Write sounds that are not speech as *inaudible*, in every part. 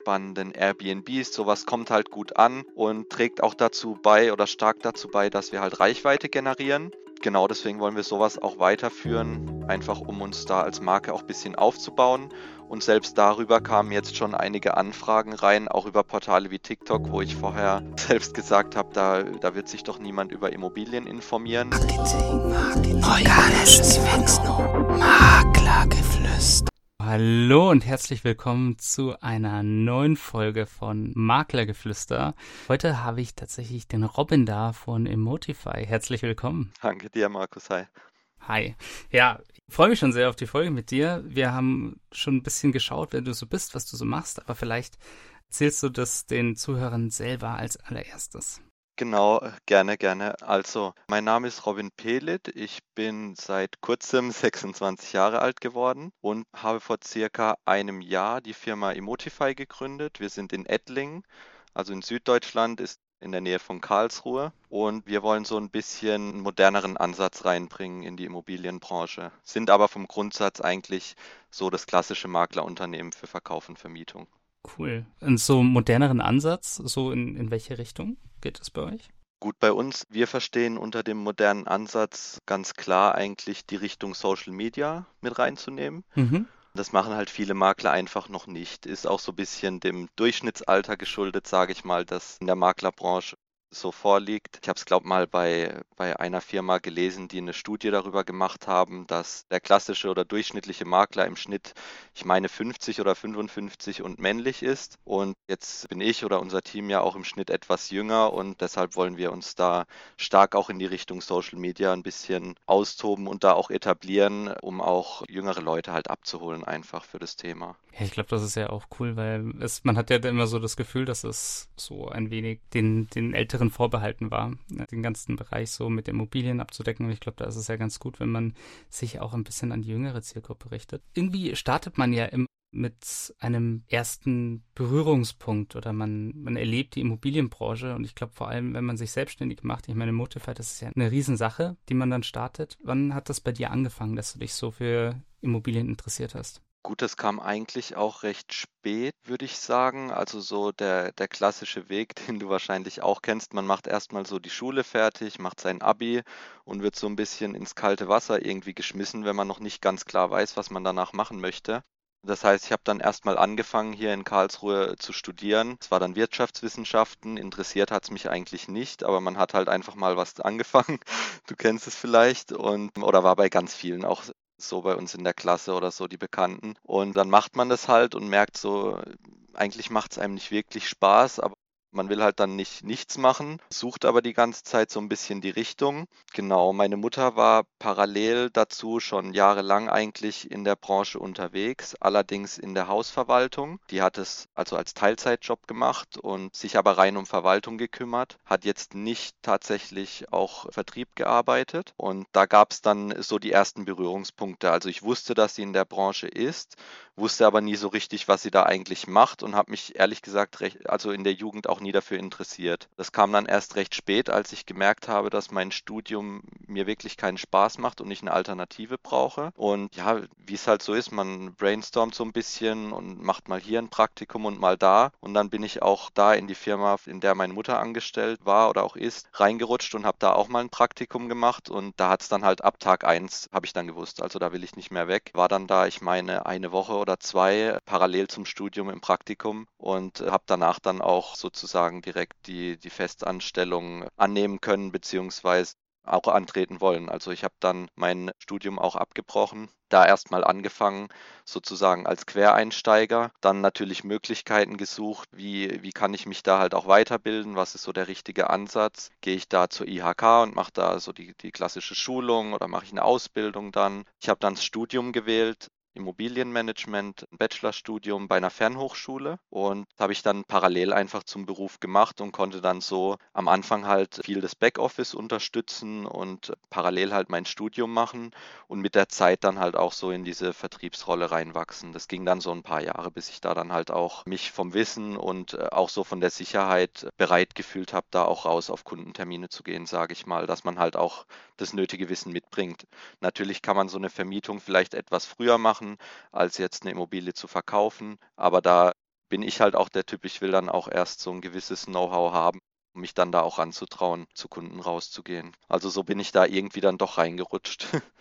spannenden Airbnbs. Sowas kommt halt gut an und trägt auch dazu bei oder stark dazu bei, dass wir halt Reichweite generieren. Genau deswegen wollen wir sowas auch weiterführen, einfach um uns da als Marke auch ein bisschen aufzubauen. Und selbst darüber kamen jetzt schon einige Anfragen rein, auch über Portale wie TikTok, wo ich vorher *laughs* selbst gesagt habe, da, da wird sich doch niemand über Immobilien informieren. Marketing, Marketing, organisches Maklergeflüster. Hallo und herzlich willkommen zu einer neuen Folge von Maklergeflüster. Heute habe ich tatsächlich den Robin da von Emotify. Herzlich willkommen. Danke dir, Markus. Hi. Hi. Ja, ich freue mich schon sehr auf die Folge mit dir. Wir haben schon ein bisschen geschaut, wer du so bist, was du so machst, aber vielleicht erzählst du das den Zuhörern selber als allererstes. Genau, gerne, gerne. Also, mein Name ist Robin Pelit. Ich bin seit kurzem *laughs* 26 Jahre alt geworden und habe vor circa einem Jahr die Firma Emotify gegründet. Wir sind in Ettlingen, also in Süddeutschland, ist in der Nähe von Karlsruhe. Und wir wollen so ein bisschen einen moderneren Ansatz reinbringen in die Immobilienbranche, sind aber vom Grundsatz eigentlich so das klassische Maklerunternehmen für Verkauf und Vermietung. Cool. Und so moderneren Ansatz, so in, in welche Richtung geht es bei euch? Gut, bei uns, wir verstehen unter dem modernen Ansatz ganz klar eigentlich die Richtung Social Media mit reinzunehmen. Mhm. Das machen halt viele Makler einfach noch nicht. Ist auch so ein bisschen dem Durchschnittsalter geschuldet, sage ich mal, dass in der Maklerbranche so vorliegt. Ich habe es, glaube mal bei, bei einer Firma gelesen, die eine Studie darüber gemacht haben, dass der klassische oder durchschnittliche Makler im Schnitt, ich meine, 50 oder 55 und männlich ist. Und jetzt bin ich oder unser Team ja auch im Schnitt etwas jünger und deshalb wollen wir uns da stark auch in die Richtung Social Media ein bisschen austoben und da auch etablieren, um auch jüngere Leute halt abzuholen einfach für das Thema. Ja, ich glaube, das ist ja auch cool, weil es, man hat ja immer so das Gefühl, dass es so ein wenig den, den älteren Älteren vorbehalten war, ne, den ganzen Bereich so mit Immobilien abzudecken. Und ich glaube, da ist es ja ganz gut, wenn man sich auch ein bisschen an die jüngere Zielgruppe richtet. Irgendwie startet man ja im mit einem ersten Berührungspunkt oder man, man erlebt die Immobilienbranche und ich glaube vor allem, wenn man sich selbstständig macht, ich meine, Motify, das ist ja eine Riesensache, die man dann startet. Wann hat das bei dir angefangen, dass du dich so für Immobilien interessiert hast? Gut, das kam eigentlich auch recht spät, würde ich sagen. Also so der, der klassische Weg, *laughs* den du wahrscheinlich auch kennst. Man macht erstmal so die Schule fertig, macht sein Abi und wird so ein bisschen ins kalte Wasser irgendwie geschmissen, wenn man noch nicht ganz klar weiß, was man danach machen möchte. Das heißt, ich habe dann erstmal angefangen, hier in Karlsruhe zu studieren. Es war dann Wirtschaftswissenschaften. Interessiert hat es mich eigentlich nicht, aber man hat halt einfach mal was angefangen. *laughs* Du kennst es vielleicht und oder war bei ganz vielen auch so bei uns in der Klasse oder so, die Bekannten. Und dann macht man das halt und merkt so, eigentlich macht es einem nicht wirklich Spaß, aber man will halt dann nicht nichts machen, sucht aber die ganze Zeit so ein bisschen die Richtung. Genau, meine Mutter war parallel dazu schon jahrelang eigentlich in der Branche unterwegs, allerdings in der Hausverwaltung. Die hat es also als Teilzeitjob gemacht und sich aber rein um Verwaltung gekümmert, hat jetzt nicht tatsächlich auch Vertrieb gearbeitet und da gab es dann so die ersten Berührungspunkte. Also ich wusste, dass sie in der Branche ist, wusste aber nie so richtig, was sie da eigentlich macht und habe mich ehrlich gesagt recht, also in der Jugend auch nie dafür interessiert. Das kam dann erst recht spät, als ich gemerkt habe, dass mein Studium mir wirklich keinen Spaß macht und ich eine Alternative brauche. Und ja, wie es halt so ist, man brainstormt so ein bisschen und macht mal hier ein Praktikum und mal da. Und dann bin ich auch da in die Firma, in der meine Mutter angestellt war oder auch ist, reingerutscht und habe da auch mal ein Praktikum gemacht. Und da hat es dann halt ab Tag 1, habe ich dann gewusst, also da will ich nicht mehr weg. War dann da, ich meine, eine Woche oder zwei parallel zum Studium im Praktikum und habe danach dann auch sozusagen direkt die, die Festanstellung annehmen können, beziehungsweise auch antreten wollen. Also ich habe dann mein Studium auch abgebrochen, da erstmal angefangen, sozusagen als Quereinsteiger, dann natürlich Möglichkeiten gesucht, wie, wie kann ich mich da halt auch weiterbilden, was ist so der richtige Ansatz, gehe ich da zur IHK und mache da so die, die klassische Schulung oder mache ich eine Ausbildung dann. Ich habe dann das Studium gewählt, Immobilienmanagement, ein Bachelorstudium bei einer Fernhochschule und habe ich dann parallel einfach zum Beruf gemacht und konnte dann so am Anfang halt viel das Backoffice unterstützen und parallel halt mein Studium machen und mit der Zeit dann halt auch so in diese Vertriebsrolle reinwachsen. Das ging dann so ein paar Jahre, bis ich da dann halt auch mich vom Wissen und äh, auch so von der Sicherheit bereit gefühlt habe, da auch raus auf Kundentermine zu gehen, sage ich mal, dass man halt auch das nötige Wissen mitbringt. Natürlich kann man so eine Vermietung vielleicht etwas früher machen, als jetzt eine Immobilie zu verkaufen. Aber da bin ich halt auch der Typ, ich will dann auch erst so ein gewisses Know-how haben, um mich dann da auch ranzutrauen, zu Kunden rauszugehen. Also so bin ich da irgendwie dann doch reingerutscht. *laughs*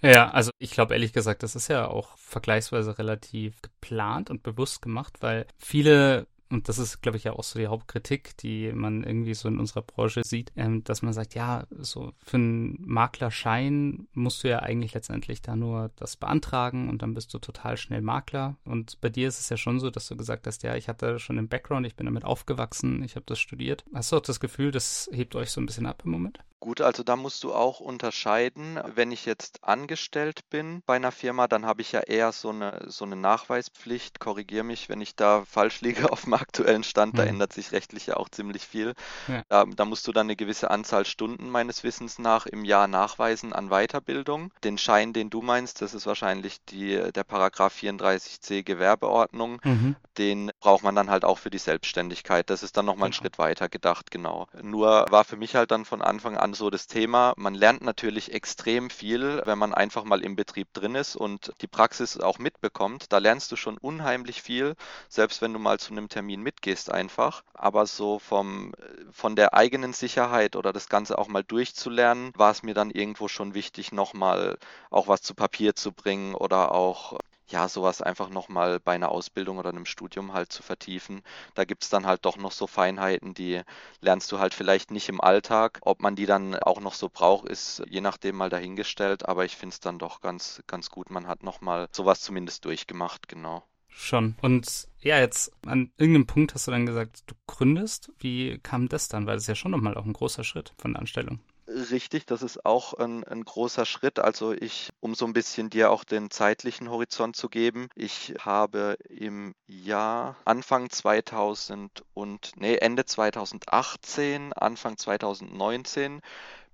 Ja, also ich glaube ehrlich gesagt, das ist ja auch vergleichsweise relativ geplant und bewusst gemacht, weil viele und das ist, glaube ich, ja auch so die Hauptkritik, die man irgendwie so in unserer Branche sieht, ähm, dass man sagt, ja, so für einen Maklerschein musst du ja eigentlich letztendlich da nur das beantragen und dann bist du total schnell Makler. Und bei dir ist es ja schon so, dass du gesagt hast, ja, ich hatte schon einen Background, ich bin damit aufgewachsen, ich habe das studiert. Hast du auch das Gefühl, das hebt euch so ein bisschen ab im Moment? Gut, also da musst du auch unterscheiden. Wenn ich jetzt angestellt bin bei einer Firma, dann habe ich ja eher so eine, so eine Nachweispflicht. Korrigiere mich, wenn ich da falsch liege *laughs* auf dem aktuellen Stand. Da mhm. ändert sich rechtlich ja auch ziemlich viel. Ja. Da, da, musst du dann eine gewisse Anzahl Stunden meines Wissens nach im Jahr nachweisen an Weiterbildung. Den Schein, den du meinst, das ist wahrscheinlich die, der Paragraph 34c Gewerbeordnung. Mhm. Den braucht man dann halt auch für die Selbstständigkeit. Das ist dann nochmal genau. ein Schritt weiter gedacht, genau. Nur war für mich halt dann von Anfang an an so das Thema. Man lernt natürlich extrem viel, wenn man einfach mal im Betrieb drin ist und die Praxis auch mitbekommt. Da lernst du schon unheimlich viel, selbst wenn du mal zu einem Termin mitgehst einfach. Aber so vom, von der eigenen Sicherheit oder das Ganze auch mal durchzulernen, war es mir dann irgendwo schon wichtig, nochmal auch was zu Papier zu bringen oder auch ja, sowas einfach nochmal bei einer Ausbildung oder einem Studium halt zu vertiefen. Da gibt es dann halt doch noch so Feinheiten, die lernst du halt vielleicht nicht im Alltag. Ob man die dann auch noch so braucht, ist je nachdem mal dahingestellt, aber ich finde es dann doch ganz, ganz gut. Man hat nochmal sowas zumindest durchgemacht, genau. Schon. Und ja, jetzt an irgendeinem Punkt hast du dann gesagt, du gründest. Wie kam das dann? Weil das ist ja schon nochmal auch ein großer Schritt von der Anstellung. Richtig, das ist auch ein, ein, großer Schritt. Also ich, um so ein bisschen dir auch den zeitlichen Horizont zu geben, ich habe im Jahr Anfang 2000 und, nee, Ende 2018, Anfang 2019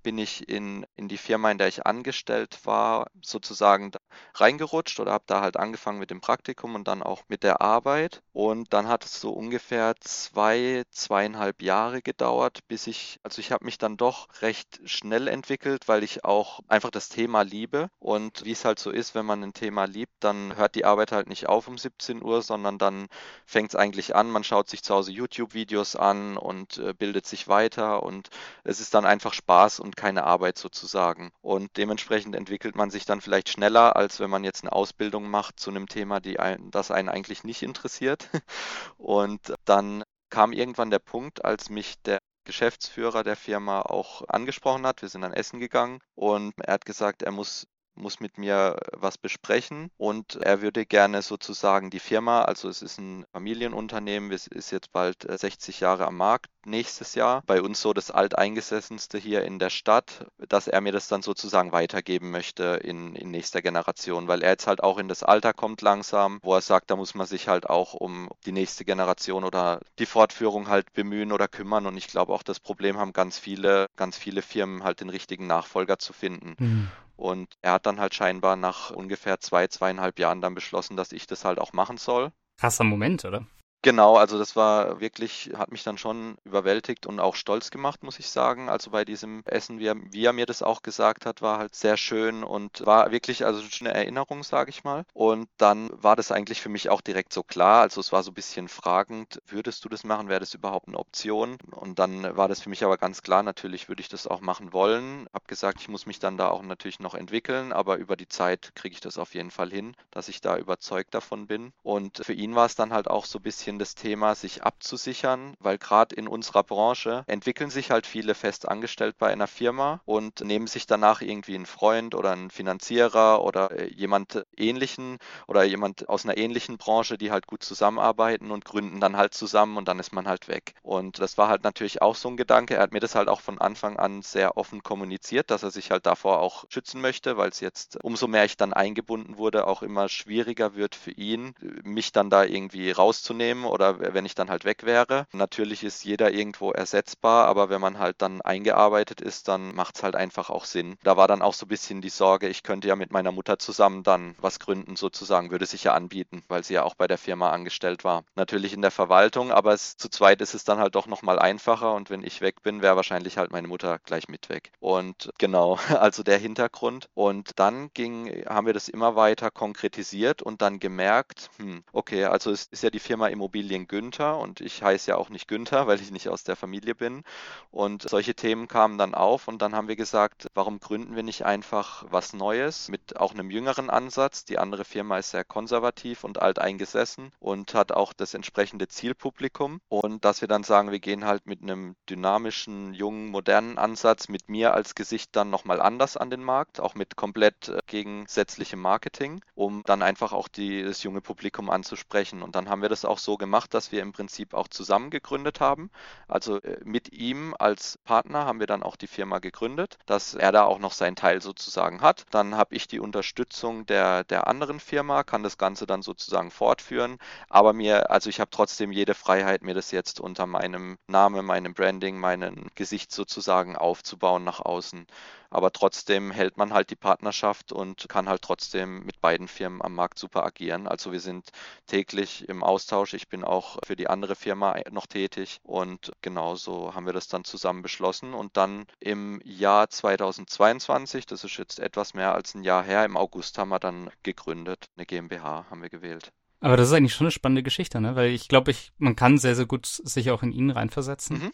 bin ich in, in die Firma, in der ich angestellt war, sozusagen reingerutscht oder habe da halt angefangen mit dem Praktikum und dann auch mit der Arbeit. Und dann hat es so ungefähr zwei, zweieinhalb Jahre gedauert, bis ich, also ich habe mich dann doch recht schnell entwickelt, weil ich auch einfach das Thema liebe. Und wie es halt so ist, wenn man ein Thema liebt, dann hört die Arbeit halt nicht auf um 17 Uhr, sondern dann fängt es eigentlich an. Man schaut sich zu Hause YouTube-Videos an und äh, bildet sich weiter und es ist dann einfach Spaß und keine Arbeit sozusagen. Und dementsprechend entwickelt man sich dann vielleicht schneller, als wenn man jetzt eine Ausbildung macht zu einem Thema, die ein, das einen eigentlich nicht interessiert. *laughs* Und dann kam irgendwann der Punkt, als mich der Geschäftsführer der Firma auch angesprochen hat. Wir sind dann essen gegangen und er hat gesagt, er muss muss mit mir was besprechen und er würde gerne sozusagen die Firma, also es ist ein Familienunternehmen, es ist jetzt bald 60 äh, Jahre am Markt nächstes Jahr, bei uns so das alteingesessenste hier in der Stadt, dass er mir das dann sozusagen weitergeben möchte in, in nächster Generation, weil er jetzt halt auch in das Alter kommt langsam, wo er sagt, da muss man sich halt auch um die nächste Generation oder die Fortführung halt bemühen oder kümmern und ich glaube auch das Problem haben ganz viele, ganz viele Firmen halt den richtigen Nachfolger zu finden. Mhm. Und er hat dann halt scheinbar nach ungefähr zwei, zweieinhalb Jahren dann beschlossen, dass ich das halt auch machen soll. Krasser Moment, oder? Genau, also das war wirklich, hat mich dann schon überwältigt und auch stolz gemacht, muss ich sagen. Also bei diesem Essen, wie er, wie er mir das auch gesagt hat, war halt sehr schön und war wirklich also eine Erinnerung, sage ich mal. Und dann war das eigentlich für mich auch direkt so klar. Also es war so ein bisschen fragend, würdest du das machen? Wäre das überhaupt eine Option? Und dann war das für mich aber ganz klar, natürlich würde ich das auch machen wollen. Hab gesagt, ich muss mich dann da auch natürlich noch entwickeln, aber über die Zeit kriege ich das auf jeden Fall hin, dass ich da überzeugt davon bin. Und für ihn war es dann halt auch so ein bisschen bisschen das Thema, sich abzusichern, weil gerade in unserer Branche entwickeln sich halt viele fest angestellt bei einer Firma und nehmen sich danach irgendwie einen Freund oder einen Finanzierer oder äh, jemand ähnlichen oder jemand aus einer ähnlichen Branche, die halt gut zusammenarbeiten und gründen dann halt zusammen und dann ist man halt weg. Und das war halt natürlich auch so ein Gedanke. Er hat mir das halt auch von Anfang an sehr offen kommuniziert, dass er sich halt davor auch schützen möchte, weil es jetzt umso mehr ich dann eingebunden wurde, auch immer schwieriger wird für ihn, mich dann da irgendwie rauszunehmen oder wenn ich dann halt weg wäre. Natürlich ist jeder irgendwo ersetzbar, aber wenn man halt dann eingearbeitet ist, dann macht es halt einfach auch Sinn. Da war dann auch so ein bisschen die Sorge, ich könnte ja mit meiner Mutter zusammen dann was gründen sozusagen, würde sich ja anbieten, weil sie ja auch bei der Firma angestellt war. Natürlich in der Verwaltung, aber es, zu zweit ist es dann halt doch nochmal einfacher und wenn ich weg bin, wäre wahrscheinlich halt meine Mutter gleich mit weg. Und genau, *laughs* also der Hintergrund. Und dann ging, haben wir das immer weiter konkretisiert und dann gemerkt, hm, okay, also es ist ja die Firma Immobilien Immobilien Günther und ich heiße ja auch nicht Günther, *laughs* weil ich nicht aus der Familie bin. Und solche Themen kamen dann auf und dann haben wir gesagt, warum gründen wir nicht einfach was Neues mit auch einem jüngeren Ansatz? Die andere Firma ist sehr konservativ und alteingesessen und hat auch das entsprechende Zielpublikum. Und dass wir dann sagen, wir gehen halt mit einem dynamischen, jungen, modernen Ansatz mit mir als Gesicht dann nochmal anders an den Markt, auch mit komplett gegensätzlichem Marketing, um dann einfach auch die, das junge Publikum anzusprechen. Und dann haben wir das auch so gemacht, dass wir im Prinzip auch zusammen gegründet haben. Also äh, mit ihm als Partner haben wir dann auch die Firma gegründet, dass er da auch noch seinen Teil sozusagen hat. Dann habe ich die Unterstützung der, der anderen Firma, kann das Ganze dann sozusagen fortführen. Aber mir, also ich habe trotzdem jede Freiheit, mir das jetzt unter meinem Namen, meinem Branding, meinem Gesicht sozusagen aufzubauen nach außen aber trotzdem hält man halt die Partnerschaft und kann halt trotzdem mit beiden Firmen am Markt super agieren. Also wir sind täglich im Austausch. Ich bin auch für die andere Firma noch tätig und genauso haben wir das dann zusammen beschlossen und dann im Jahr 2022, das ist jetzt etwas mehr als ein Jahr her, im August haben wir dann gegründet, eine GmbH haben wir gewählt. Aber das ist eigentlich schon eine spannende Geschichte, ne? Weil ich glaube, ich, man kann sehr, sehr gut sich auch in ihn reinversetzen. Mhm.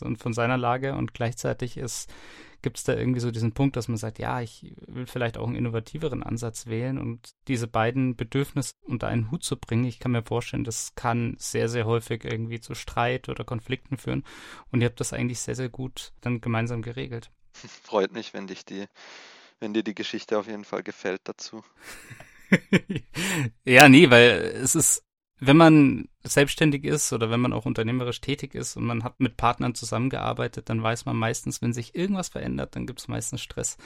Und von seiner Lage und gleichzeitig ist Gibt es da irgendwie so diesen Punkt, dass man sagt, ja, ich will vielleicht auch einen innovativeren Ansatz wählen und diese beiden Bedürfnisse unter einen Hut zu bringen? Ich kann mir vorstellen, das kann sehr, sehr häufig irgendwie zu Streit oder Konflikten führen. Und ihr habt das eigentlich sehr, sehr gut dann gemeinsam geregelt. *laughs* Freut mich, wenn dich die, wenn dir die Geschichte auf jeden Fall gefällt dazu. *laughs* ja, nee, weil es ist wenn man selbstständig ist oder wenn man auch unternehmerisch tätig ist und man hat mit Partnern zusammengearbeitet, dann weiß man meistens, wenn sich irgendwas verändert, dann gibt es meistens Stress.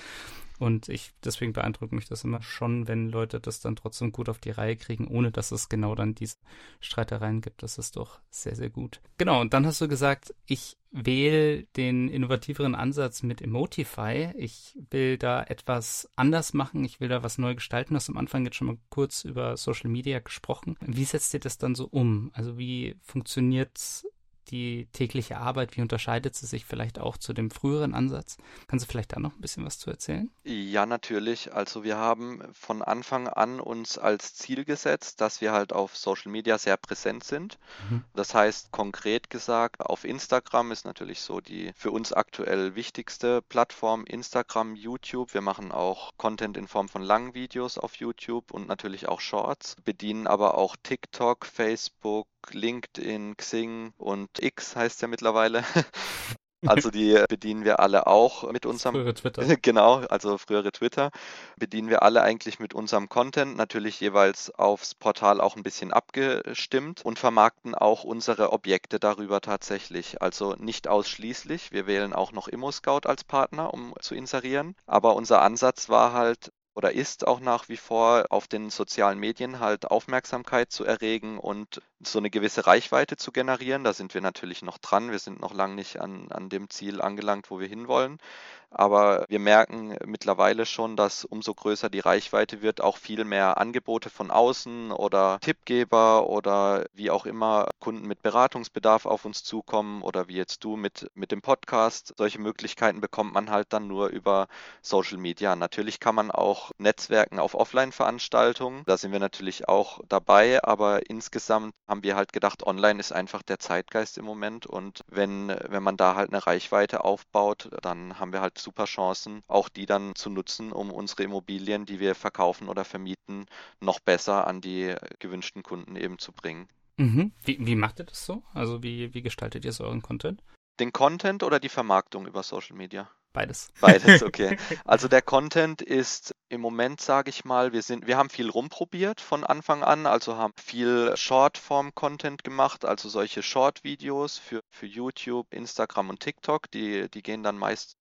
Und ich, deswegen beeindruckt mich das immer schon, wenn Leute das dann trotzdem gut auf die Reihe kriegen, ohne dass es genau dann diese Streitereien gibt. Das ist doch sehr, sehr gut. Genau, und dann hast du gesagt, ich wähle den innovativeren Ansatz mit Emotify. Ich will da etwas anders machen. Ich will da was neu gestalten. Du hast am Anfang jetzt schon mal kurz über Social Media gesprochen. Wie setzt ihr das dann so um? Also wie funktioniert die tägliche Arbeit, wie unterscheidet sie sich vielleicht auch zu dem früheren Ansatz? Kannst du vielleicht da noch ein bisschen was zu erzählen? Ja, natürlich. Also wir haben von Anfang an uns als Ziel gesetzt, dass wir halt auf Social Media sehr präsent sind. Mhm. Das heißt, konkret gesagt, auf Instagram ist natürlich so die für uns aktuell wichtigste Plattform Instagram, YouTube. Wir machen auch Content in Form von langen Videos auf YouTube und natürlich auch Shorts, bedienen aber auch TikTok, Facebook, LinkedIn, Xing und X heißt ja mittlerweile. *laughs* Also die bedienen wir alle auch mit unserem frühere Twitter. *laughs* Genau, also frühere Twitter bedienen wir alle eigentlich mit unserem Content, natürlich jeweils aufs Portal auch ein bisschen abgestimmt und vermarkten auch unsere Objekte darüber tatsächlich. Also nicht ausschließlich. Wir wählen auch noch ImmoScout als Partner, um zu inserieren. Aber unser Ansatz war halt, oder ist auch nach wie vor auf den sozialen Medien halt Aufmerksamkeit zu erregen und so eine gewisse Reichweite zu generieren. Da sind wir natürlich noch dran. Wir sind noch lange nicht an, an dem Ziel angelangt, wo wir hinwollen. Aber wir merken mittlerweile schon, dass umso größer die Reichweite wird, auch viel mehr Angebote von außen oder Tippgeber oder wie auch immer Kunden mit Beratungsbedarf auf uns zukommen oder wie jetzt du mit, mit dem Podcast. Solche Möglichkeiten bekommt man halt dann nur über Social Media. Natürlich kann man auch Netzwerken auf Offline-Veranstaltungen. Da sind wir natürlich auch dabei, aber insgesamt haben wir halt gedacht, online ist einfach der Zeitgeist im Moment und wenn, wenn man da halt eine Reichweite aufbaut, dann haben wir halt super Chancen, auch die dann zu nutzen, um unsere Immobilien, die wir verkaufen oder vermieten, noch besser an die gewünschten Kunden eben zu bringen. Mhm. Wie, wie macht ihr das so? Also wie, wie gestaltet ihr so euren Content? Den Content oder die Vermarktung über Social Media? Beides. Beides, *laughs* okay. Also der Content ist im Moment, sage ich mal, wir sind, wir haben viel rumprobiert von Anfang an, also haben viel Shortform-Content gemacht, also solche Short-Videos für, für YouTube, Instagram und TikTok, die, die gehen dann meist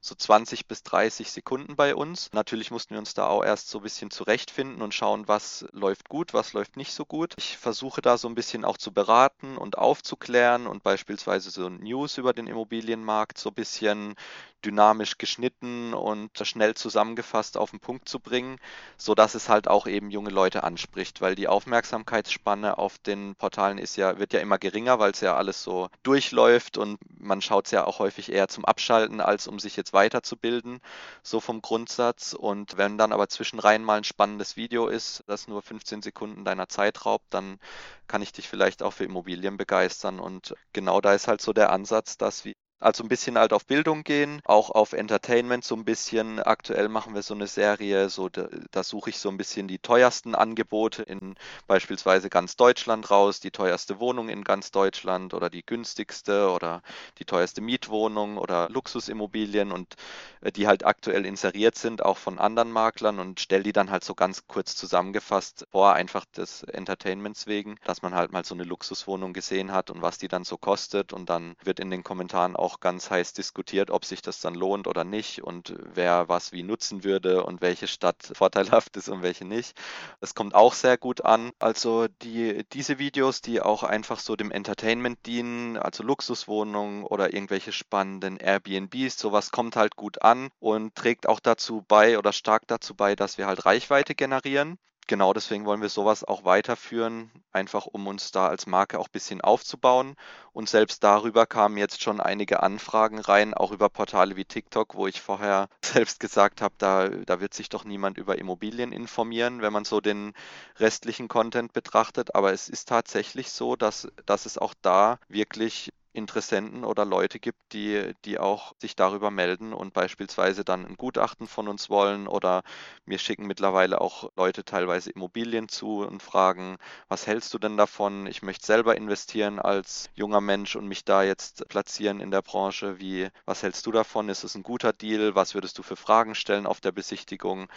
so 20 bis 30 Sekunden bei uns. Natürlich mussten wir uns da auch erst so ein bisschen zurechtfinden und schauen, was läuft gut, was läuft nicht so gut. Ich versuche da so ein bisschen auch zu beraten und aufzuklären und beispielsweise so News über den Immobilienmarkt so ein bisschen dynamisch geschnitten und schnell zusammengefasst auf den Punkt zu bringen, so dass es halt auch eben junge Leute anspricht, weil die Aufmerksamkeitsspanne auf den Portalen ist ja wird ja immer geringer, weil es ja alles so durchläuft und man schaut es ja auch häufig eher zum Abschalten als um sich jetzt weiterzubilden, so vom Grundsatz. Und wenn dann aber zwischenrein mal ein spannendes Video ist, das nur 15 Sekunden deiner Zeit raubt, dann kann ich dich vielleicht auch für Immobilien begeistern. Und genau da ist halt so der Ansatz, dass wir also ein bisschen halt auf Bildung gehen, auch auf Entertainment so ein bisschen. Aktuell machen wir so eine Serie, so da, da suche ich so ein bisschen die teuersten Angebote in beispielsweise ganz Deutschland raus, die teuerste Wohnung in ganz Deutschland oder die günstigste oder die teuerste Mietwohnung oder Luxusimmobilien und äh, die halt aktuell inseriert sind, auch von anderen Maklern und stelle die dann halt so ganz kurz zusammengefasst vor, einfach des Entertainments wegen, dass man halt mal so eine Luxuswohnung gesehen hat und was die dann so kostet und dann wird in den Kommentaren auch auch ganz heiß diskutiert, ob sich das dann lohnt oder nicht und wer was wie nutzen würde und welche Stadt *laughs* vorteilhaft ist und welche nicht. Das kommt auch sehr gut an. Also die, diese Videos, die auch einfach so dem Entertainment dienen, also Luxuswohnungen oder irgendwelche spannenden Airbnbs, sowas kommt halt gut an und trägt auch dazu bei oder stark dazu bei, dass wir halt Reichweite generieren genau deswegen wollen wir sowas auch weiterführen, einfach um uns da als Marke auch ein bisschen aufzubauen. Und selbst darüber kamen jetzt schon einige Anfragen rein, auch über Portale wie TikTok, wo ich vorher *laughs* selbst gesagt habe, da, da wird sich doch niemand über Immobilien informieren, wenn man so den restlichen Content betrachtet. Aber es ist tatsächlich so, dass, dass es auch da wirklich Interessenten oder Leute gibt, die, die auch sich darüber melden und beispielsweise dann ein Gutachten von uns wollen oder mir schicken mittlerweile auch Leute teilweise Immobilien zu und fragen, was hältst du denn davon? Ich möchte selber investieren als junger Mensch und mich da jetzt platzieren in der Branche. Wie, was hältst du davon? Ist es ein guter Deal? Was würdest du für Fragen stellen auf der Besichtigung?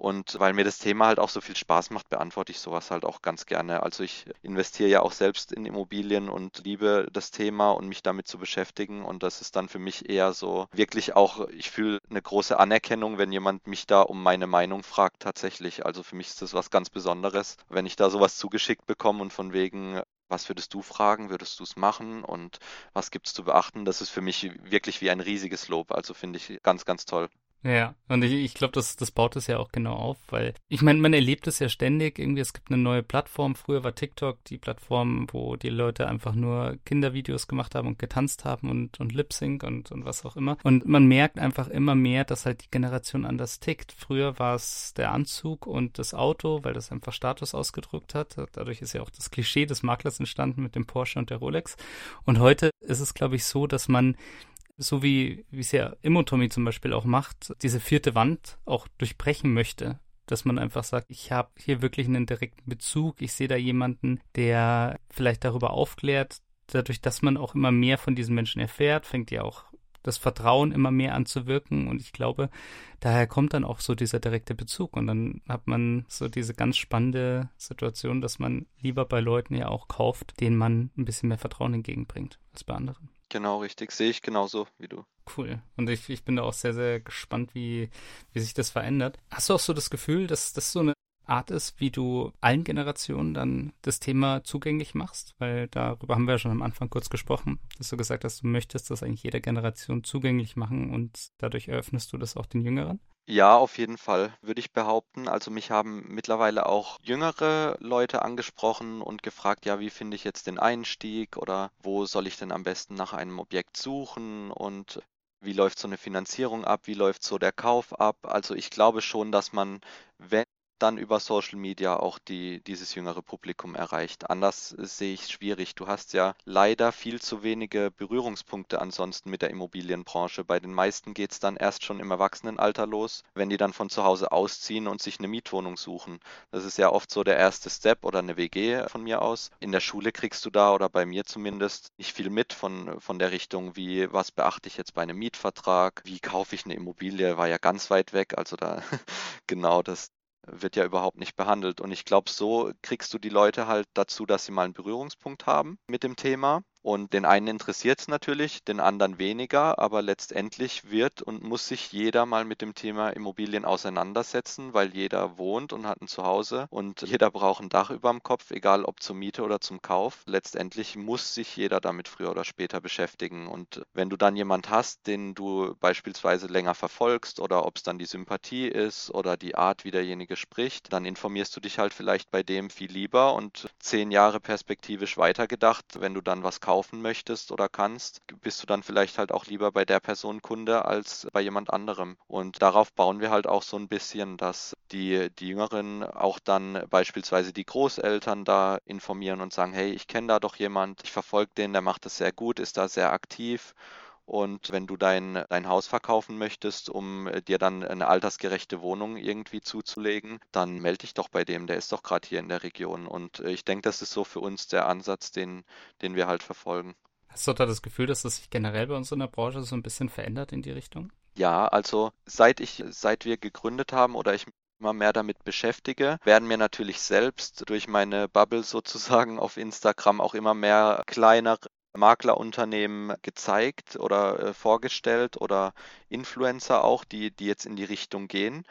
Und weil mir das Thema halt auch so viel Spaß macht, beantworte ich sowas halt auch ganz gerne. Also ich investiere ja auch selbst in Immobilien und liebe das Thema und mich damit zu beschäftigen. Und das ist dann für mich eher so wirklich auch, ich fühle eine große Anerkennung, wenn jemand mich da um meine Meinung fragt tatsächlich. Also für mich ist das was ganz Besonderes, wenn ich da sowas zugeschickt bekomme und von wegen, was würdest du fragen, würdest du es machen und was gibt es zu beachten? Das ist für mich wirklich wie ein riesiges Lob. Also finde ich ganz, ganz toll. Ja, und ich, ich glaube, das, das baut es ja auch genau auf, weil ich meine, man erlebt es ja ständig. Irgendwie, es gibt eine neue Plattform. Früher war TikTok die Plattform, wo die Leute einfach nur Kindervideos gemacht haben und getanzt haben und, und Lip Sync und, und was auch immer. Und man merkt einfach immer mehr, dass halt die Generation anders tickt. Früher war es der Anzug und das Auto, weil das einfach Status ausgedrückt hat. Dadurch ist ja auch das Klischee des Maklers entstanden mit dem Porsche und der Rolex. Und heute ist es, glaube ich, so, dass man so wie, es ja Immotommy zum Beispiel auch macht, diese vierte Wand auch durchbrechen möchte. Dass man einfach sagt, ich habe hier wirklich einen direkten Bezug, ich sehe da jemanden, der vielleicht darüber aufklärt. Dadurch, dass man auch immer mehr von diesen Menschen erfährt, fängt ja auch das Vertrauen immer mehr an zu wirken. Und ich glaube, daher kommt dann auch so dieser direkte Bezug. Und dann hat man so diese ganz spannende Situation, dass man lieber bei Leuten ja auch kauft, denen man ein bisschen mehr Vertrauen entgegenbringt als bei anderen. Genau, richtig. Sehe ich genauso wie du. Cool. Und ich, ich bin da auch sehr, sehr gespannt, wie, wie sich das verändert. Hast du auch so das Gefühl, dass das so eine Art ist, wie du allen Generationen dann das Thema zugänglich machst? Weil darüber haben wir ja schon am Anfang kurz gesprochen, dass du gesagt hast, du möchtest das eigentlich jeder Generation zugänglich machen und dadurch eröffnest du das auch den Jüngeren? Ja, auf jeden Fall, würde ich behaupten. Also mich haben mittlerweile auch jüngere Leute angesprochen und gefragt, ja, wie finde ich jetzt den Einstieg oder wo soll ich denn am besten nach einem Objekt suchen und wie läuft so eine Finanzierung ab, wie läuft so der Kauf ab. Also ich glaube schon, dass man, wenn dann über Social Media auch die, dieses jüngere Publikum erreicht. Anders sehe ich es schwierig. Du hast ja leider viel zu wenige Berührungspunkte ansonsten mit der Immobilienbranche. Bei den meisten geht es dann erst schon im Erwachsenenalter los, wenn die dann von zu Hause ausziehen und sich eine Mietwohnung suchen. Das ist ja oft so der erste Step oder eine WG von mir aus. In der Schule kriegst du da oder bei mir zumindest nicht viel mit von, von der Richtung, wie was beachte ich jetzt bei einem Mietvertrag, wie kaufe ich eine Immobilie, war ja ganz weit weg. Also da *laughs* genau das, wird ja überhaupt nicht behandelt. Und ich glaube, so kriegst du die Leute halt dazu, dass sie mal einen Berührungspunkt haben mit dem Thema. Und den einen interessiert es natürlich, den anderen weniger, aber letztendlich wird und muss sich jeder mal mit dem Thema Immobilien auseinandersetzen, weil jeder wohnt und hat ein Zuhause und jeder braucht ein Dach über dem Kopf, egal ob zur Miete oder zum Kauf. Letztendlich muss sich jeder damit früher oder später beschäftigen. Und wenn du dann jemand hast, den du beispielsweise länger verfolgst oder ob es dann die Sympathie ist oder die Art, wie derjenige spricht, dann informierst du dich halt vielleicht bei dem viel lieber und zehn Jahre perspektivisch weitergedacht, wenn du dann was kaufen möchtest oder kannst, bist du dann vielleicht halt auch lieber bei der Person Kunde als bei jemand anderem. Und darauf bauen wir halt auch so ein bisschen, dass die, die Jüngeren auch dann beispielsweise die Großeltern da informieren und sagen, hey, ich kenne da doch jemand, ich verfolge den, der macht das sehr gut, ist da sehr aktiv und wenn du dein, dein Haus verkaufen möchtest, um äh, dir dann eine altersgerechte Wohnung irgendwie zuzulegen, dann melde dich doch bei dem, der ist doch gerade hier in der Region. Und äh, ich denke, das ist so für uns der Ansatz, den, den wir halt verfolgen. Hast du da das Gefühl, dass das sich generell bei uns in der Branche so ein bisschen verändert in die Richtung? Ja, also seit ich, seit wir gegründet haben oder ich immer mehr damit beschäftige, werden mir natürlich selbst durch meine Bubble sozusagen auf Instagram auch immer mehr kleinere Maklerunternehmen gezeigt oder äh, vorgestellt oder Influencer auch, die, die jetzt in die Richtung gehen.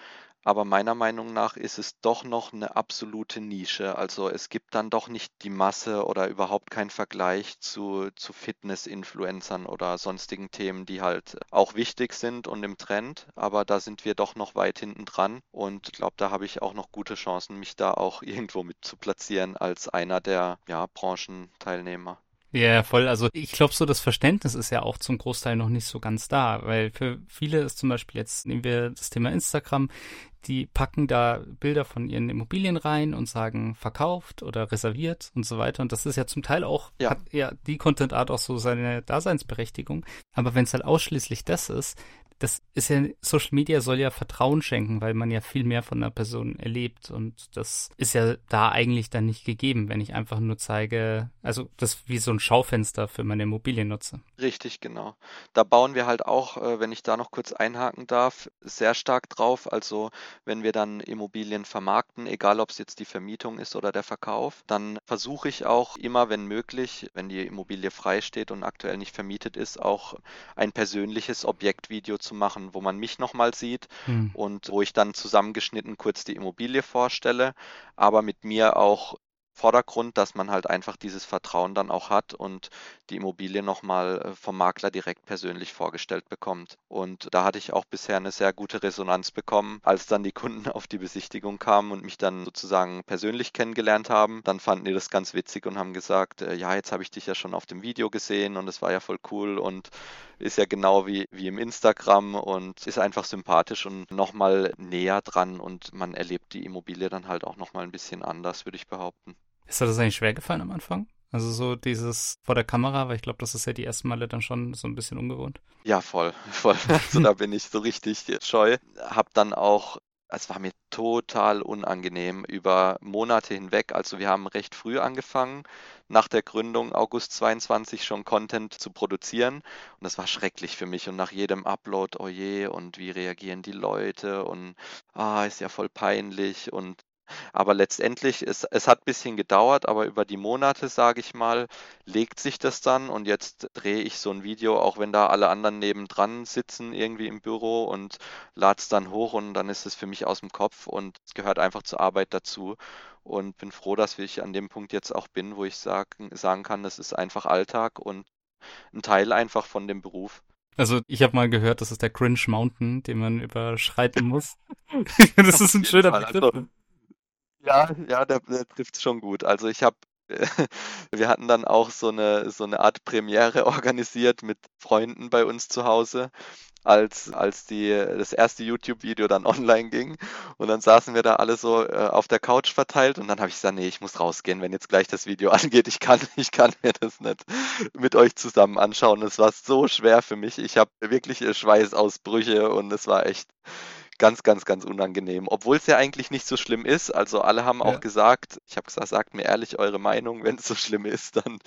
Aber meiner Meinung nach ist es doch noch eine absolute Nische. Also es gibt dann doch nicht die Masse oder überhaupt keinen Vergleich zu, zu Fitness-Influencern oder sonstigen Themen, die halt auch wichtig sind und im Trend. Aber da sind wir doch noch weit hinten dran. Und ich glaube, da habe ich auch noch gute Chancen, mich da auch *laughs* irgendwo mit zu platzieren als einer der ja, Branchenteilnehmer. Ja, voll. Also ich glaube, so das Verständnis ist ja auch zum Großteil noch nicht so ganz da, weil für viele ist zum Beispiel jetzt, nehmen wir das Thema Instagram, die packen da Bilder von ihren Immobilien rein und sagen verkauft oder reserviert und so weiter. Und das ist ja zum Teil auch, ja. hat ja die Content Art auch so seine Daseinsberechtigung. Aber wenn es halt ausschließlich das ist, das ist ja, Social Media soll ja Vertrauen schenken, weil man ja viel mehr von einer Person erlebt und das ist ja da eigentlich dann nicht gegeben, wenn ich einfach nur zeige, also das wie so ein Schaufenster für meine Immobilien nutze. Richtig, genau. Da bauen wir halt auch, äh, wenn ich da noch kurz einhaken darf, sehr stark drauf. Also wenn wir dann Immobilien vermarkten, egal ob es jetzt die Vermietung ist oder der Verkauf, dann versuche ich auch immer, wenn möglich, wenn die Immobilie frei steht und aktuell nicht vermietet ist, auch ein persönliches Objektvideo zu zu machen, wo man mich nochmal sieht mhm. und wo ich dann zusammengeschnitten kurz die Immobilie vorstelle, aber mit mir auch Vordergrund, dass man halt einfach dieses Vertrauen dann auch hat und die Immobilie nochmal äh, vom Makler direkt persönlich vorgestellt bekommt. Und da hatte ich auch bisher eine sehr gute Resonanz bekommen, als dann die Kunden auf die Besichtigung kamen und mich dann sozusagen persönlich kennengelernt haben. Dann fanden die das ganz witzig und haben gesagt, äh, ja, jetzt habe ich dich ja schon auf dem Video gesehen und es war ja voll cool und ist ja genau wie, wie im Instagram und ist einfach sympathisch und nochmal näher dran und man erlebt die Immobilie dann halt auch nochmal ein bisschen anders, würde ich behaupten. Ist dir das eigentlich schwer gefallen am Anfang? Also so dieses vor der Kamera, weil ich glaube, das ist ja die ersten Male dann schon so ein bisschen ungewohnt. Ja, voll, *laughs* voll. Also da bin ich so richtig scheu. Hab dann auch, es war mir total unangenehm über Monate hinweg. Also wir haben recht früh angefangen, nach der Gründung August 22 schon Content zu produzieren. Und das war schrecklich für mich. Und nach jedem Upload, oh je, und wie reagieren die Leute? Und ah, ist ja voll peinlich. Und aber letztendlich, es, es hat ein bisschen gedauert, aber über die Monate, sage ich mal, legt sich das dann und jetzt drehe ich so ein Video, auch wenn da alle anderen nebendran sitzen irgendwie im Büro und lade es dann hoch und dann ist es für mich aus dem Kopf und es gehört einfach zur Arbeit dazu und bin froh, dass ich an dem Punkt jetzt auch bin, wo ich sag, sagen kann, das ist einfach Alltag und ein Teil einfach von dem Beruf. Also ich habe mal gehört, das ist der Cringe Mountain, den man überschreiten *laughs* muss. *laughs* das ist ein schöner Begriff. Also, ja, ja, der, der trifft schon gut. Also ich habe *laughs* wir hatten dann auch so eine, so eine Art Premiere *laughs* organisiert mit Freunden bei uns zu Hause, als, als die, das erste YouTube-Video dann online ging. Und dann saßen wir da alle so äh, auf der Couch verteilt und dann habe ich gesagt, nee, ich muss rausgehen, wenn jetzt gleich das Video *laughs* angeht. Ich kann, ich kann mir das nicht mit euch zusammen anschauen. Es war so schwer für mich. Ich habe wirklich Schweißausbrüche und es war echt ganz, ganz, ganz unangenehm. Obwohl es ja eigentlich nicht so schlimm ist. Also alle haben auch ja. gesagt, ich habe gesagt, sagt mir ehrlich eure Meinung, *laughs* wenn es so schlimm ist, dann,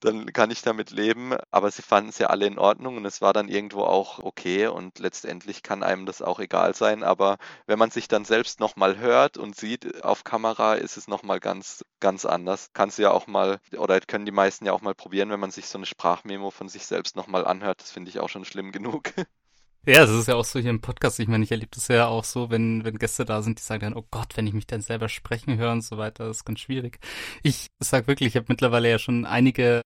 dann kann ich damit leben. Aber sie fanden es ja alle in Ordnung und es war dann irgendwo auch okay und letztendlich kann einem das auch egal sein. Aber wenn man sich dann selbst nochmal hört und sieht auf Kamera, ist es nochmal ganz, ganz anders. Kannst du ja auch mal, oder können die meisten ja auch mal probieren, wenn man sich so eine Sprachmemo von sich selbst nochmal anhört. Das finde ich auch schon schlimm genug. *laughs* Ja, das ist ja auch so hier im Podcast. Ich meine, ich erlebe das ja auch so, wenn, wenn Gäste da sind, die sagen dann, oh Gott, wenn ich mich dann selber sprechen höre und so weiter, das ist ganz schwierig. Ich sag wirklich, ich habe mittlerweile ja schon einige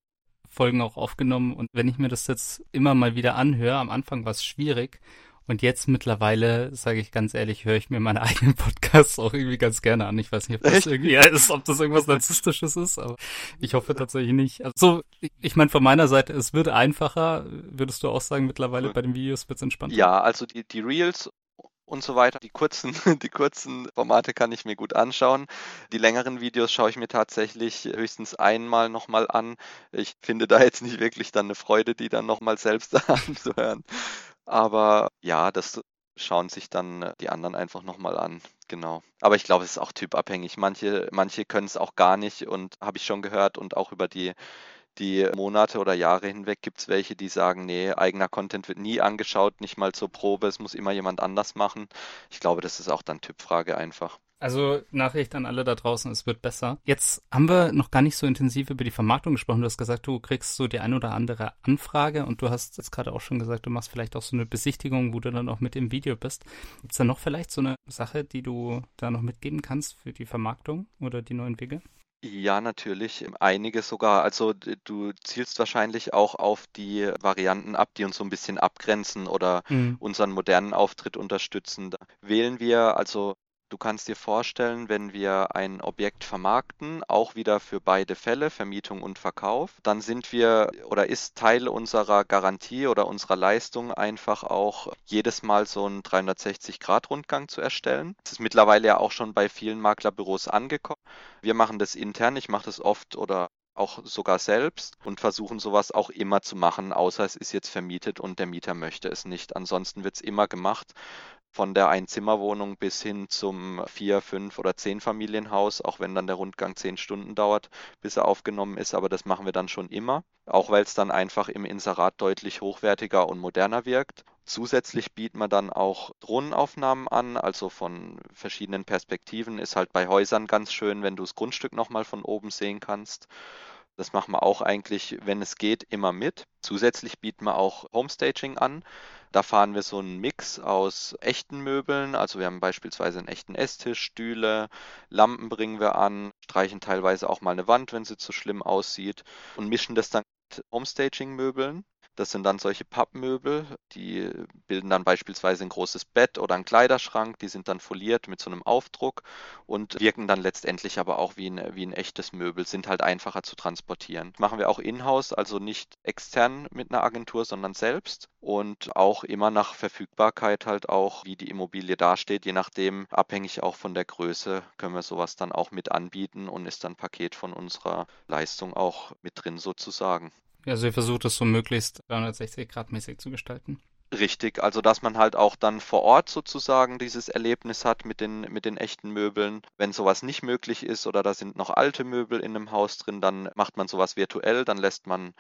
Folgen auch aufgenommen und wenn ich mir das jetzt immer mal wieder anhöre, am Anfang war es schwierig und jetzt mittlerweile, sage ich ganz ehrlich, höre ich mir meine *laughs* eigenen Podcasts auch irgendwie ganz gerne an. Ich weiß nicht, ob das irgendwie ist, ob das irgendwas Narzisstisches ist, aber ich hoffe tatsächlich nicht. Also, ich meine, von meiner Seite, es wird einfacher. Würdest du auch sagen, mittlerweile bei den Videos wird es entspannter? Ja, also die, die Reels und so weiter. Die kurzen, *laughs* die kurzen Formate kann ich mir gut anschauen. Die längeren Videos schaue ich mir tatsächlich höchstens einmal nochmal an. Ich finde da jetzt nicht wirklich dann eine Freude, die dann nochmal selbst *laughs* anzuhören. Aber ja, das schauen sich dann die anderen einfach nochmal an. Genau. Aber ich glaube, es ist auch typabhängig. Manche, manche können es auch gar nicht und habe ich schon gehört und auch über die, die Monate oder Jahre hinweg gibt es welche, die sagen, nee, eigener Content wird nie angeschaut, nicht mal zur Probe, es muss immer jemand anders machen. Ich glaube, das ist auch dann Typfrage einfach. Also Nachricht an alle da draußen, es wird besser. Jetzt haben wir noch gar nicht so intensiv über die Vermarktung gesprochen. Du hast gesagt, du kriegst so die ein oder andere Anfrage und du hast jetzt gerade auch schon gesagt, du machst vielleicht auch so eine Besichtigung, wo du dann auch mit im Video bist. Gibt es da noch vielleicht so eine Sache, die du da noch mitgeben kannst für die Vermarktung oder die neuen Wege? Ja, natürlich. Einige sogar. Also du zielst wahrscheinlich auch auf die Varianten ab, die uns so ein bisschen abgrenzen oder mhm. unseren modernen Auftritt unterstützen. Da wählen wir also Du kannst dir vorstellen, wenn wir ein Objekt vermarkten, auch wieder für beide Fälle, Vermietung und Verkauf, dann sind wir oder ist Teil unserer Garantie oder unserer Leistung einfach auch jedes Mal so einen 360-Grad-Rundgang zu erstellen. Das ist mittlerweile ja auch schon bei vielen Maklerbüros angekommen. Wir machen das intern, ich mache das oft oder auch sogar selbst und versuchen sowas auch immer zu machen, außer es ist jetzt vermietet und der Mieter möchte es nicht. Ansonsten wird es immer gemacht von der Einzimmerwohnung bis hin zum vier, fünf oder zehn Familienhaus, auch wenn dann der Rundgang zehn Stunden dauert, bis er aufgenommen ist. Aber das machen wir dann schon immer, auch weil es dann einfach im Inserat deutlich hochwertiger und moderner wirkt. Zusätzlich bieten wir dann auch Drohnenaufnahmen an, also von verschiedenen Perspektiven. Ist halt bei Häusern ganz schön, wenn du das Grundstück nochmal von oben sehen kannst. Das machen wir auch eigentlich, wenn es geht, immer mit. Zusätzlich bieten wir auch Homestaging an. Da fahren wir so einen Mix aus echten Möbeln. Also wir haben beispielsweise einen echten Esstisch, Stühle, Lampen bringen wir an, streichen teilweise auch mal eine Wand, wenn sie zu schlimm aussieht und mischen das dann mit Homestaging-Möbeln. Das sind dann solche Pappmöbel, die bilden dann beispielsweise ein großes Bett oder einen Kleiderschrank, die sind dann foliert mit so einem Aufdruck und wirken dann letztendlich aber auch wie ein, wie ein echtes Möbel, sind halt einfacher zu transportieren. Machen wir auch in-house, also nicht extern mit einer Agentur, sondern selbst und auch immer nach Verfügbarkeit halt auch, wie die Immobilie dasteht, je nachdem, abhängig auch von der Größe, können wir sowas dann auch mit anbieten und ist dann Paket von unserer Leistung auch mit drin sozusagen. Also ihr versucht es so möglichst 360 Grad mäßig zu gestalten. Richtig, also dass man halt auch dann vor Ort sozusagen dieses Erlebnis hat mit den, mit den echten Möbeln. Wenn sowas nicht möglich ist oder da sind noch alte Möbel in einem Haus drin, dann macht man sowas virtuell, dann lässt man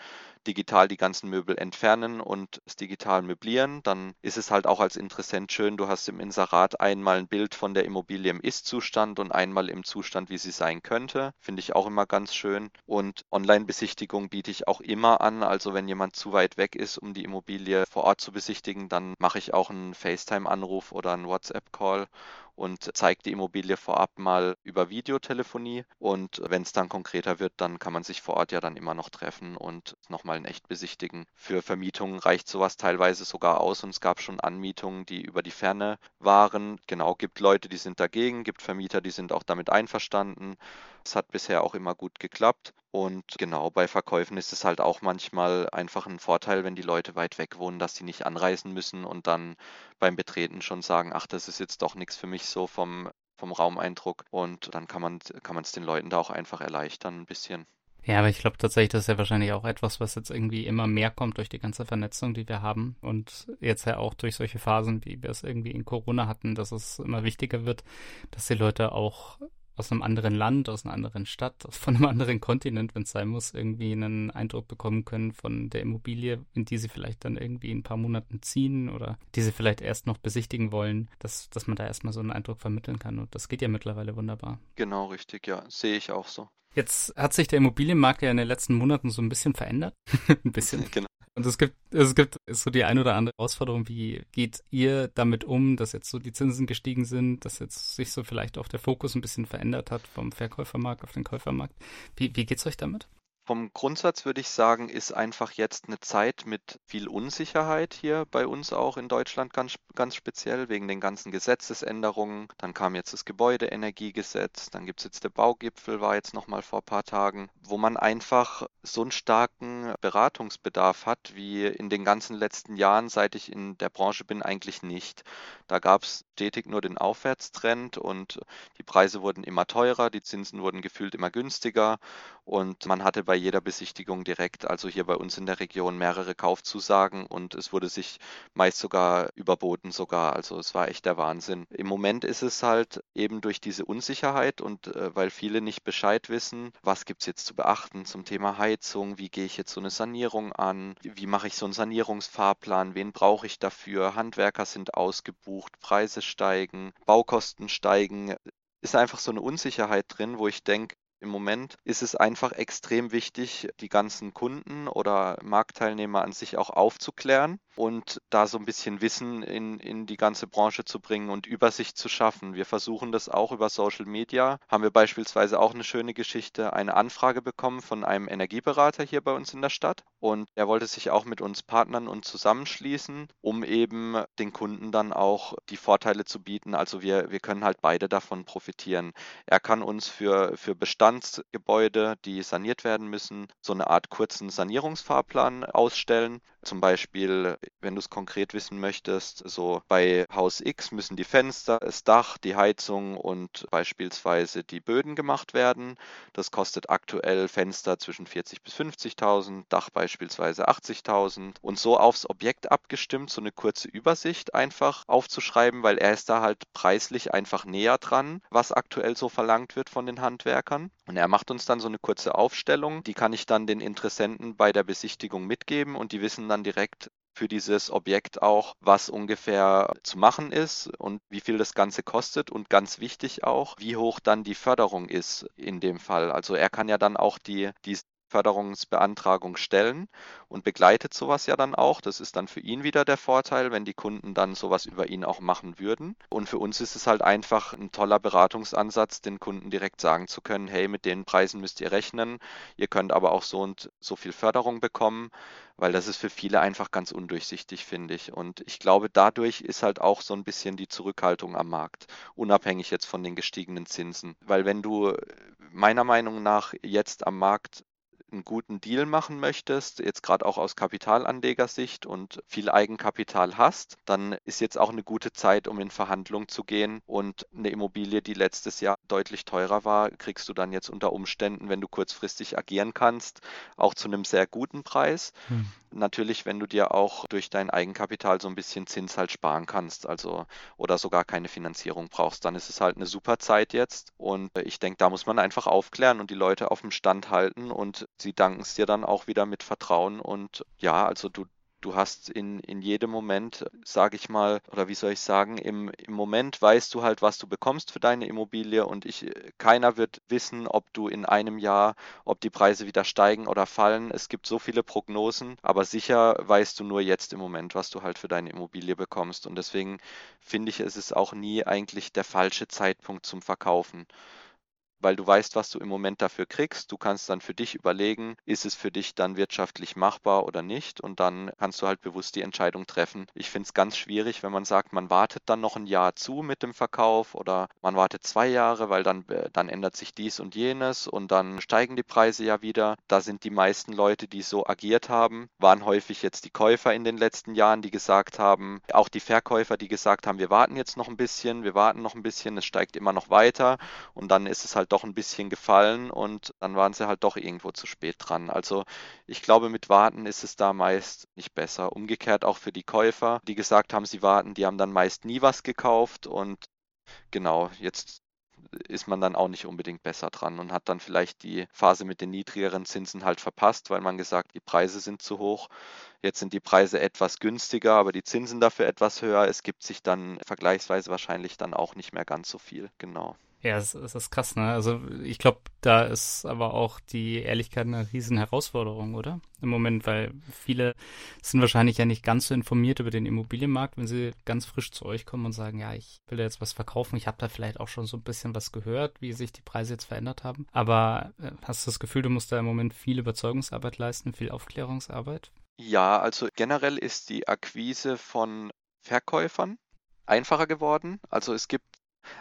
digital die ganzen Möbel entfernen und es digital möblieren. Dann ist es halt auch als Interessent schön, du hast im Inserat einmal ein Bild von der Immobilie im Ist-Zustand und einmal im Zustand, wie sie sein könnte. Finde ich auch immer ganz schön. Und Online-Besichtigung biete ich auch immer an. Also wenn jemand zu weit weg ist, um die Immobilie vor Ort zu besichtigen, besichtigen, dann mache ich auch einen FaceTime-Anruf oder einen WhatsApp-Call und zeige die Immobilie vorab mal über Videotelefonie. Und wenn es dann konkreter wird, dann kann man sich vor Ort ja dann immer noch treffen und nochmal in echt besichtigen. Für Vermietungen reicht sowas teilweise sogar aus und es gab schon Anmietungen, die über die Ferne waren. Genau, gibt Leute, die sind dagegen, gibt Vermieter, die sind auch damit einverstanden. Es hat bisher auch immer gut geklappt. Und genau, bei Verkäufen ist es halt auch manchmal einfach ein Vorteil, wenn die Leute weit weg wohnen, dass sie nicht anreisen müssen und dann beim Betreten schon sagen, ach, das ist jetzt doch nichts für mich so vom, vom Raumeindruck. Und dann kann man es den Leuten da auch einfach erleichtern ein bisschen. Ja, aber ich glaube tatsächlich, das ist ja wahrscheinlich auch etwas, was jetzt irgendwie immer mehr kommt durch die ganze Vernetzung, die wir haben. Und jetzt ja auch durch solche Phasen, wie wir es irgendwie in Corona hatten, dass es immer wichtiger wird, dass die Leute auch aus einem anderen Land, aus einer anderen Stadt, *laughs* von einem anderen Kontinent, wenn es sein muss, irgendwie einen Eindruck bekommen können von der Immobilie, in die sie vielleicht dann irgendwie in ein paar Monaten ziehen oder die sie vielleicht erst noch besichtigen wollen, dass, dass man da erstmal so einen Eindruck vermitteln kann. Und das geht ja mittlerweile wunderbar. Genau, richtig, ja. Sehe ich auch so. Jetzt hat sich der Immobilienmarkt ja in den letzten Monaten so ein bisschen verändert. *laughs* ein bisschen. Genau. Und es gibt, es gibt so die ein oder andere Herausforderung. Wie geht ihr damit um, dass jetzt so die Zinsen gestiegen sind, dass jetzt sich so vielleicht auch der Fokus ein bisschen verändert hat vom Verkäufermarkt auf den Käufermarkt? Wie, wie geht's euch damit? Vom Grundsatz würde ich sagen, ist einfach jetzt eine Zeit mit viel Unsicherheit hier bei uns auch in Deutschland ganz, ganz speziell wegen den ganzen Gesetzesänderungen. Dann kam jetzt das Gebäudeenergiegesetz, dann gibt es jetzt der Baugipfel, war jetzt nochmal vor ein paar Tagen, wo man einfach so einen starken Beratungsbedarf hat wie in den ganzen letzten Jahren, seit ich in der Branche bin, eigentlich nicht. Da gab es stetig nur den Aufwärtstrend und die Preise wurden immer teurer, die Zinsen wurden gefühlt immer günstiger und man hatte bei jeder Besichtigung direkt, also hier bei uns in der Region, mehrere Kaufzusagen und es wurde sich meist sogar überboten sogar. Also es war echt der Wahnsinn. Im Moment ist es halt eben durch diese Unsicherheit und äh, weil viele nicht Bescheid wissen, was gibt es jetzt zu beachten zum Thema Heizung, wie gehe ich jetzt so eine Sanierung an, wie mache ich so einen Sanierungsfahrplan, wen brauche ich dafür, Handwerker sind ausgebucht, Preise steigen, Baukosten steigen. Ist einfach so eine Unsicherheit drin, wo ich denke, im Moment ist es einfach extrem wichtig, die ganzen Kunden oder Marktteilnehmer an sich auch aufzuklären und da so ein bisschen Wissen in, in die ganze Branche zu bringen und Übersicht zu schaffen. Wir versuchen das auch über Social Media. Haben wir beispielsweise auch eine schöne Geschichte, eine Anfrage bekommen von einem Energieberater hier bei uns in der Stadt und er wollte sich auch mit uns partnern und zusammenschließen, um eben den Kunden dann auch die Vorteile zu bieten. Also wir, wir können halt beide davon profitieren. Er kann uns für, für Bestandsgebäude, die saniert werden müssen, so eine Art kurzen Sanierungsfahrplan ausstellen. Zum Beispiel wenn du es konkret wissen möchtest, so bei Haus X müssen die Fenster, das Dach, die Heizung und beispielsweise die Böden gemacht werden. Das kostet aktuell Fenster zwischen 40 bis 50.000, Dach beispielsweise 80.000 und so aufs Objekt abgestimmt, so eine kurze Übersicht einfach aufzuschreiben, weil er ist da halt preislich einfach näher dran, was aktuell so verlangt wird von den Handwerkern. Und er macht uns dann so eine kurze Aufstellung, die kann ich dann den Interessenten bei der Besichtigung mitgeben und die wissen dann direkt, für dieses Objekt auch, was ungefähr zu machen ist und wie viel das Ganze kostet und ganz wichtig auch, wie hoch dann die Förderung ist in dem Fall. Also er kann ja dann auch die, die Förderungsbeantragung stellen und begleitet sowas ja dann auch. Das ist dann für ihn wieder der Vorteil, wenn die Kunden dann sowas über ihn auch machen würden. Und für uns ist es halt einfach ein toller Beratungsansatz, den Kunden direkt sagen zu können, hey, mit den Preisen müsst ihr rechnen, ihr könnt aber auch so und so viel Förderung bekommen, weil das ist für viele einfach ganz undurchsichtig, finde ich. Und ich glaube, dadurch ist halt auch so ein bisschen die Zurückhaltung am Markt, unabhängig jetzt von den gestiegenen Zinsen. Weil wenn du meiner Meinung nach jetzt am Markt einen guten Deal machen möchtest, jetzt gerade auch aus Kapitalanlegersicht und viel Eigenkapital hast, dann ist jetzt auch eine gute Zeit, um in Verhandlungen zu gehen. Und eine Immobilie, die letztes Jahr deutlich teurer war, kriegst du dann jetzt unter Umständen, wenn du kurzfristig agieren kannst, auch zu einem sehr guten Preis. Hm. Natürlich, wenn du dir auch durch dein Eigenkapital so ein bisschen Zins halt sparen kannst, also oder sogar keine Finanzierung brauchst, dann ist es halt eine super Zeit jetzt. Und ich denke, da muss man einfach aufklären und die Leute auf dem Stand halten und sie danken es dir dann auch wieder mit Vertrauen. Und ja, also du, du hast in, in jedem Moment, sage ich mal, oder wie soll ich sagen, im, im Moment weißt du halt, was du bekommst für deine Immobilie und ich, keiner wird wissen, ob du in einem Jahr, ob die Preise wieder steigen oder fallen. Es gibt so viele Prognosen, aber sicher weißt du nur jetzt im Moment, was du halt für deine Immobilie bekommst. Und deswegen finde ich, es ist auch nie eigentlich der falsche Zeitpunkt zum Verkaufen weil du weißt, was du im Moment dafür kriegst. Du kannst dann für dich überlegen, ist es für dich dann wirtschaftlich machbar oder nicht und dann kannst du halt bewusst die Entscheidung treffen. Ich finde es ganz schwierig, wenn man sagt, man wartet dann noch ein Jahr zu mit dem Verkauf oder man wartet zwei Jahre, weil dann, äh, dann ändert sich dies und jenes und dann steigen die Preise ja wieder. Da sind die meisten Leute, die so agiert haben, waren häufig jetzt die Käufer in den letzten Jahren, die gesagt haben, auch die Verkäufer, die gesagt haben, wir warten jetzt noch ein bisschen, wir warten noch ein bisschen, es steigt immer noch weiter und dann ist es halt doch ein bisschen gefallen und dann waren sie halt doch irgendwo zu spät dran. Also ich glaube, mit Warten ist es da meist nicht besser. Umgekehrt auch für die Käufer, die gesagt haben, sie warten, die haben dann meist nie was gekauft und genau, jetzt ist man dann auch nicht unbedingt besser dran und hat dann vielleicht die Phase mit den niedrigeren Zinsen halt verpasst, weil man gesagt, die Preise sind zu hoch. Jetzt sind die Preise etwas günstiger, aber die Zinsen dafür etwas höher. Es gibt sich dann vergleichsweise wahrscheinlich dann auch nicht mehr ganz so viel. Genau. Ja, es, es ist krass, ne? Also ich glaube, da ist aber auch die Ehrlichkeit eine riesen Herausforderung, oder? Im Moment, weil viele sind wahrscheinlich ja nicht ganz so informiert über den Immobilienmarkt, wenn sie ganz frisch zu euch kommen und sagen, ja, ich will da jetzt was verkaufen. Ich habe da vielleicht auch schon so ein bisschen was gehört, wie sich die Preise jetzt verändert haben. Aber äh, hast du das Gefühl, du musst da im Moment viel Überzeugungsarbeit leisten, viel Aufklärungsarbeit? Ja, also generell ist die Akquise von Verkäufern einfacher geworden. Also es gibt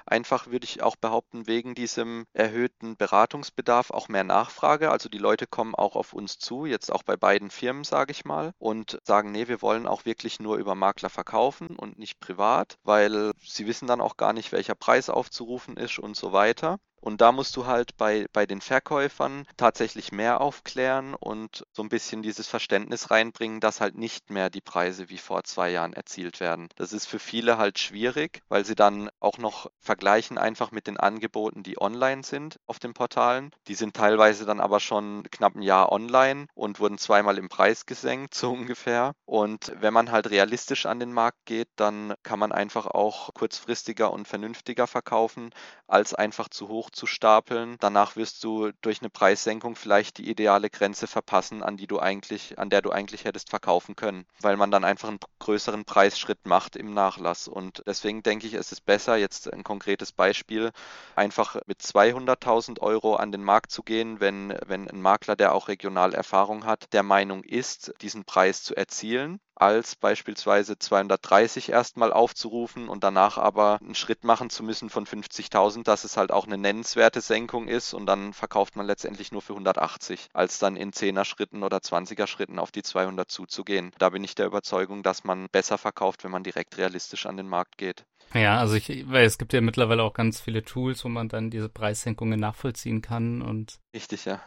Einfach würde ich auch behaupten, wegen diesem erhöhten Beratungsbedarf auch mehr Nachfrage. Also die Leute kommen auch auf uns zu, jetzt auch bei beiden Firmen, sage ich mal, und sagen, nee, wir wollen auch wirklich nur über Makler verkaufen und nicht privat, weil sie wissen dann auch gar nicht, welcher Preis aufzurufen ist und so weiter. Und da musst du halt bei, bei den Verkäufern tatsächlich mehr aufklären und so ein bisschen dieses Verständnis reinbringen, dass halt nicht mehr die Preise wie vor zwei Jahren erzielt werden. Das ist für viele halt schwierig, weil sie dann auch noch vergleichen einfach mit den Angeboten, die online sind auf den Portalen. Die sind teilweise dann aber schon knapp ein Jahr online und wurden zweimal im Preis gesenkt, *laughs* so ungefähr. Und wenn man halt realistisch an den Markt geht, dann kann man einfach auch kurzfristiger und vernünftiger verkaufen, als einfach zu hoch zu stapeln. Danach wirst du durch eine Preissenkung vielleicht die ideale Grenze verpassen, an die du eigentlich, an der du eigentlich hättest verkaufen können, weil man dann einfach einen größeren Preisschritt macht im Nachlass. Und deswegen denke ich, es ist besser, jetzt ein konkretes Beispiel, einfach mit 200.000 Euro an den Markt zu gehen, wenn, wenn ein Makler, der auch regional Erfahrung hat, der Meinung ist, diesen Preis zu erzielen als beispielsweise 230 erstmal aufzurufen und danach aber einen Schritt machen zu müssen von 50.000, dass es halt auch eine nennenswerte Senkung ist und dann verkauft man letztendlich nur für 180, als dann in 10er Schritten oder 20er Schritten auf die 200 zuzugehen. Da bin ich der Überzeugung, dass man besser verkauft, wenn man direkt realistisch an den Markt geht. Ja, also ich, weil es gibt ja mittlerweile auch ganz viele Tools, wo man dann diese Preissenkungen nachvollziehen kann und. Richtig, ja.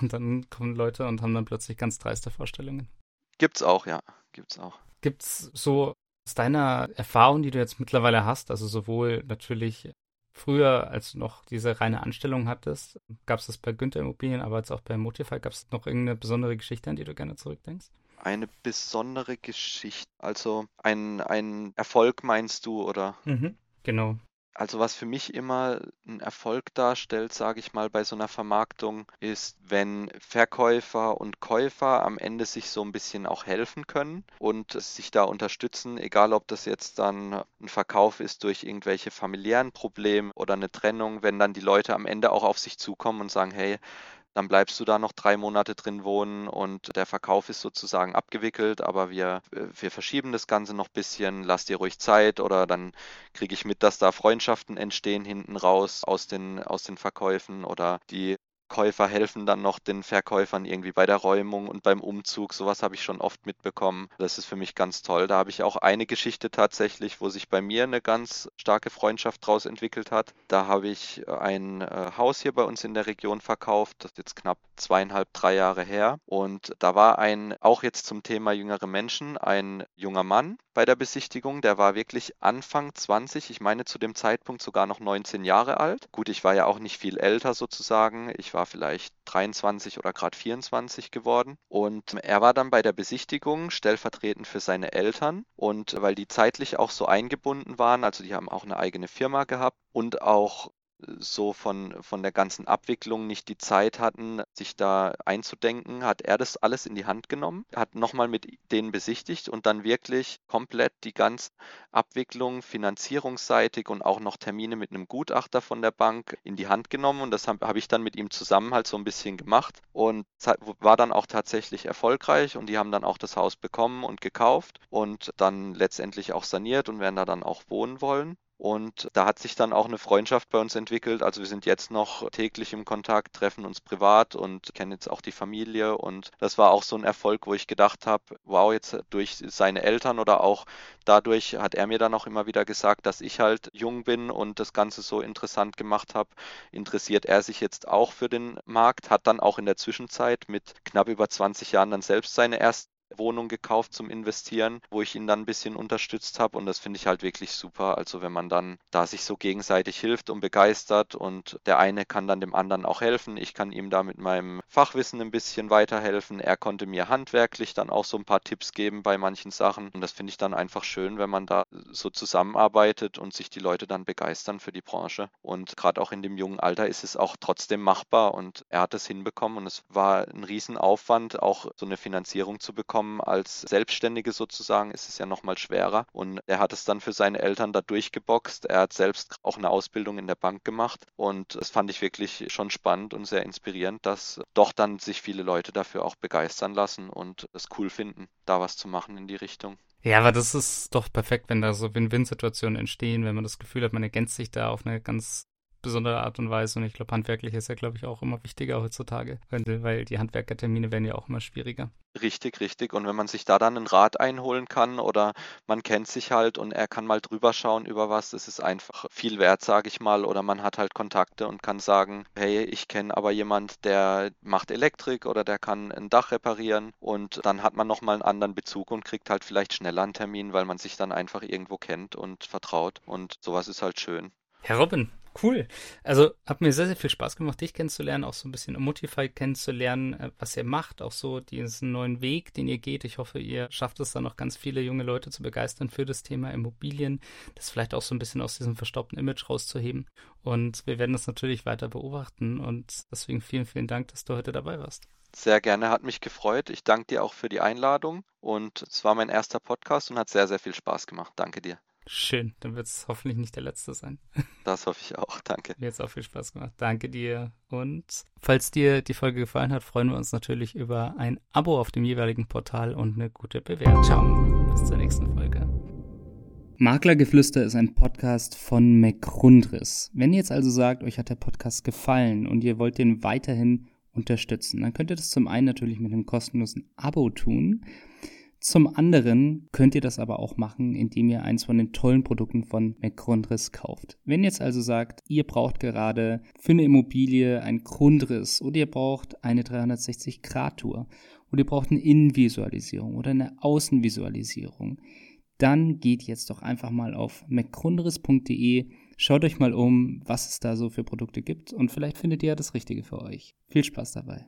und *laughs* dann kommen Leute und haben dann plötzlich ganz dreiste Vorstellungen. Gibt's auch, ja gibt's auch. Gibt's so aus deiner Erfahrung, die du jetzt mittlerweile hast, also sowohl natürlich früher, als du noch diese reine Anstellung hattest, gab es das bei Günther Immobilien, aber jetzt auch bei Motify, gab es noch irgendeine besondere Geschichte, an die du gerne zurückdenkst? Eine besondere Geschichte, also ein, ein Erfolg meinst du, oder? Mhm, genau. Also was für mich immer ein Erfolg darstellt, sage ich mal, bei so einer Vermarktung, ist, wenn Verkäufer und Käufer am Ende sich so ein bisschen auch helfen können und sich da unterstützen, egal ob das jetzt dann ein Verkauf ist durch irgendwelche familiären Probleme oder eine Trennung, wenn dann die Leute am Ende auch auf sich zukommen und sagen, hey, dann bleibst du da noch drei Monate drin wohnen und der Verkauf ist sozusagen abgewickelt, aber wir, äh, wir verschieben das Ganze noch ein bisschen, lass dir ruhig Zeit oder dann kriege ich mit, dass da Freundschaften entstehen hinten raus aus den, aus den Verkäufen oder die Käufer helfen dann noch den Verkäufern irgendwie bei der Räumung und beim Umzug. Sowas habe ich schon oft mitbekommen. Das ist für mich ganz toll. Da habe ich auch eine Geschichte tatsächlich, wo sich bei mir eine ganz starke Freundschaft draus entwickelt hat. Da habe ich ein äh, Haus hier bei uns in der Region verkauft. Das ist jetzt knapp zweieinhalb, drei Jahre her. Und da war ein, auch jetzt zum Thema jüngere Menschen, ein junger Mann bei der Besichtigung. Der war wirklich Anfang 20. Ich meine zu dem Zeitpunkt sogar noch 19 Jahre alt. Gut, ich war ja auch nicht viel älter sozusagen. Ich war war vielleicht 23 oder gerade 24 geworden. Und er war dann bei der Besichtigung stellvertretend für seine Eltern. Und weil die zeitlich auch so eingebunden waren, also die haben auch eine eigene Firma gehabt und auch so von, von der ganzen Abwicklung nicht die Zeit hatten, sich da einzudenken, hat er das alles in die Hand genommen, hat nochmal mit denen besichtigt und dann wirklich komplett die ganze Abwicklung finanzierungsseitig und auch noch Termine mit einem Gutachter von der Bank in die Hand genommen und das habe hab ich dann mit ihm zusammen halt so ein bisschen gemacht und war dann auch tatsächlich erfolgreich und die haben dann auch das Haus bekommen und gekauft und dann letztendlich auch saniert und werden da dann auch wohnen wollen. Und da hat sich dann auch eine Freundschaft bei uns entwickelt. Also wir sind jetzt noch täglich im Kontakt, treffen uns privat und kennen jetzt auch die Familie. Und das war auch so ein Erfolg, wo ich gedacht habe, wow, jetzt durch seine Eltern oder auch dadurch hat er mir dann auch immer wieder gesagt, dass ich halt jung bin und das Ganze so interessant gemacht habe. Interessiert er sich jetzt auch für den Markt, hat dann auch in der Zwischenzeit mit knapp über 20 Jahren dann selbst seine erste Wohnung gekauft zum Investieren, wo ich ihn dann ein bisschen unterstützt habe und das finde ich halt wirklich super. Also wenn man dann da sich so gegenseitig hilft und begeistert und der eine kann dann dem anderen auch helfen. Ich kann ihm da mit meinem Fachwissen ein bisschen weiterhelfen. Er konnte mir handwerklich dann auch so ein paar Tipps geben bei manchen Sachen und das finde ich dann einfach schön, wenn man da so zusammenarbeitet und sich die Leute dann begeistern für die Branche. Und gerade auch in dem jungen Alter ist es auch trotzdem machbar und er hat es hinbekommen und es war ein Riesenaufwand, auch so eine Finanzierung zu bekommen kommen als Selbstständige sozusagen, ist es ja nochmal schwerer. Und er hat es dann für seine Eltern da durchgeboxt. Er hat selbst auch eine Ausbildung in der Bank gemacht. Und das fand ich wirklich schon spannend und sehr inspirierend, dass doch dann sich viele Leute dafür auch begeistern lassen und es cool finden, da was zu machen in die Richtung. Ja, aber das ist doch perfekt, wenn da so Win-Win-Situationen entstehen, wenn man das Gefühl hat, man ergänzt sich da auf eine ganz besondere Art und Weise. Und ich glaube, handwerklich ist ja, glaube ich, auch immer wichtiger heutzutage, weil die Handwerkertermine werden ja auch immer schwieriger. Richtig, richtig. Und wenn man sich da dann einen Rat einholen kann oder man kennt sich halt und er kann mal drüber schauen über was, das ist einfach viel wert, sage ich mal. Oder man hat halt Kontakte und kann sagen, hey, ich kenne aber jemand, der macht Elektrik oder der kann ein Dach reparieren und dann hat man nochmal einen anderen Bezug und kriegt halt vielleicht schneller einen Termin, weil man sich dann einfach irgendwo kennt und vertraut und sowas ist halt schön. Herr Robin, Cool. Also hat mir sehr, sehr viel Spaß gemacht, dich kennenzulernen, auch so ein bisschen Motify kennenzulernen, äh, was ihr macht, auch so diesen neuen Weg, den ihr geht. Ich hoffe, ihr schafft es dann noch ganz viele junge Leute zu begeistern für das Thema Immobilien, das vielleicht auch so ein bisschen aus diesem verstaubten Image rauszuheben. Und wir werden das natürlich weiter beobachten und deswegen vielen, vielen Dank, dass du heute dabei warst. Sehr gerne, hat mich gefreut. Ich danke dir auch für die Einladung und es war mein erster Podcast und hat sehr, sehr viel Spaß gemacht. Danke dir. Schön, dann wird es hoffentlich nicht der letzte sein. *laughs* Das hoffe ich auch, danke. Mir hat es auch viel Spaß gemacht. Danke dir. Und falls dir die Folge gefallen hat, freuen wir uns natürlich über ein Abo auf dem jeweiligen Portal und eine gute Bewertung. Ciao, bis zur nächsten Folge. Maklergeflüster ist ein Podcast von McRundris. Wenn ihr jetzt also sagt, euch hat der Podcast gefallen und ihr wollt den weiterhin unterstützen, dann könnt ihr das zum einen natürlich mit einem kostenlosen Abo tun. Zum anderen könnt ihr das aber auch machen, indem ihr eins von den tollen Produkten von McGrundriss kauft. Wenn ihr jetzt also sagt, ihr braucht gerade für eine Immobilie ein Grundriss oder ihr braucht eine 360-Grad-Tour oder ihr braucht eine Innenvisualisierung oder eine Außenvisualisierung, dann geht jetzt doch einfach mal auf mcgrundriss.de, schaut euch mal um, was es da so für Produkte gibt und vielleicht findet ihr das Richtige für euch. Viel Spaß dabei.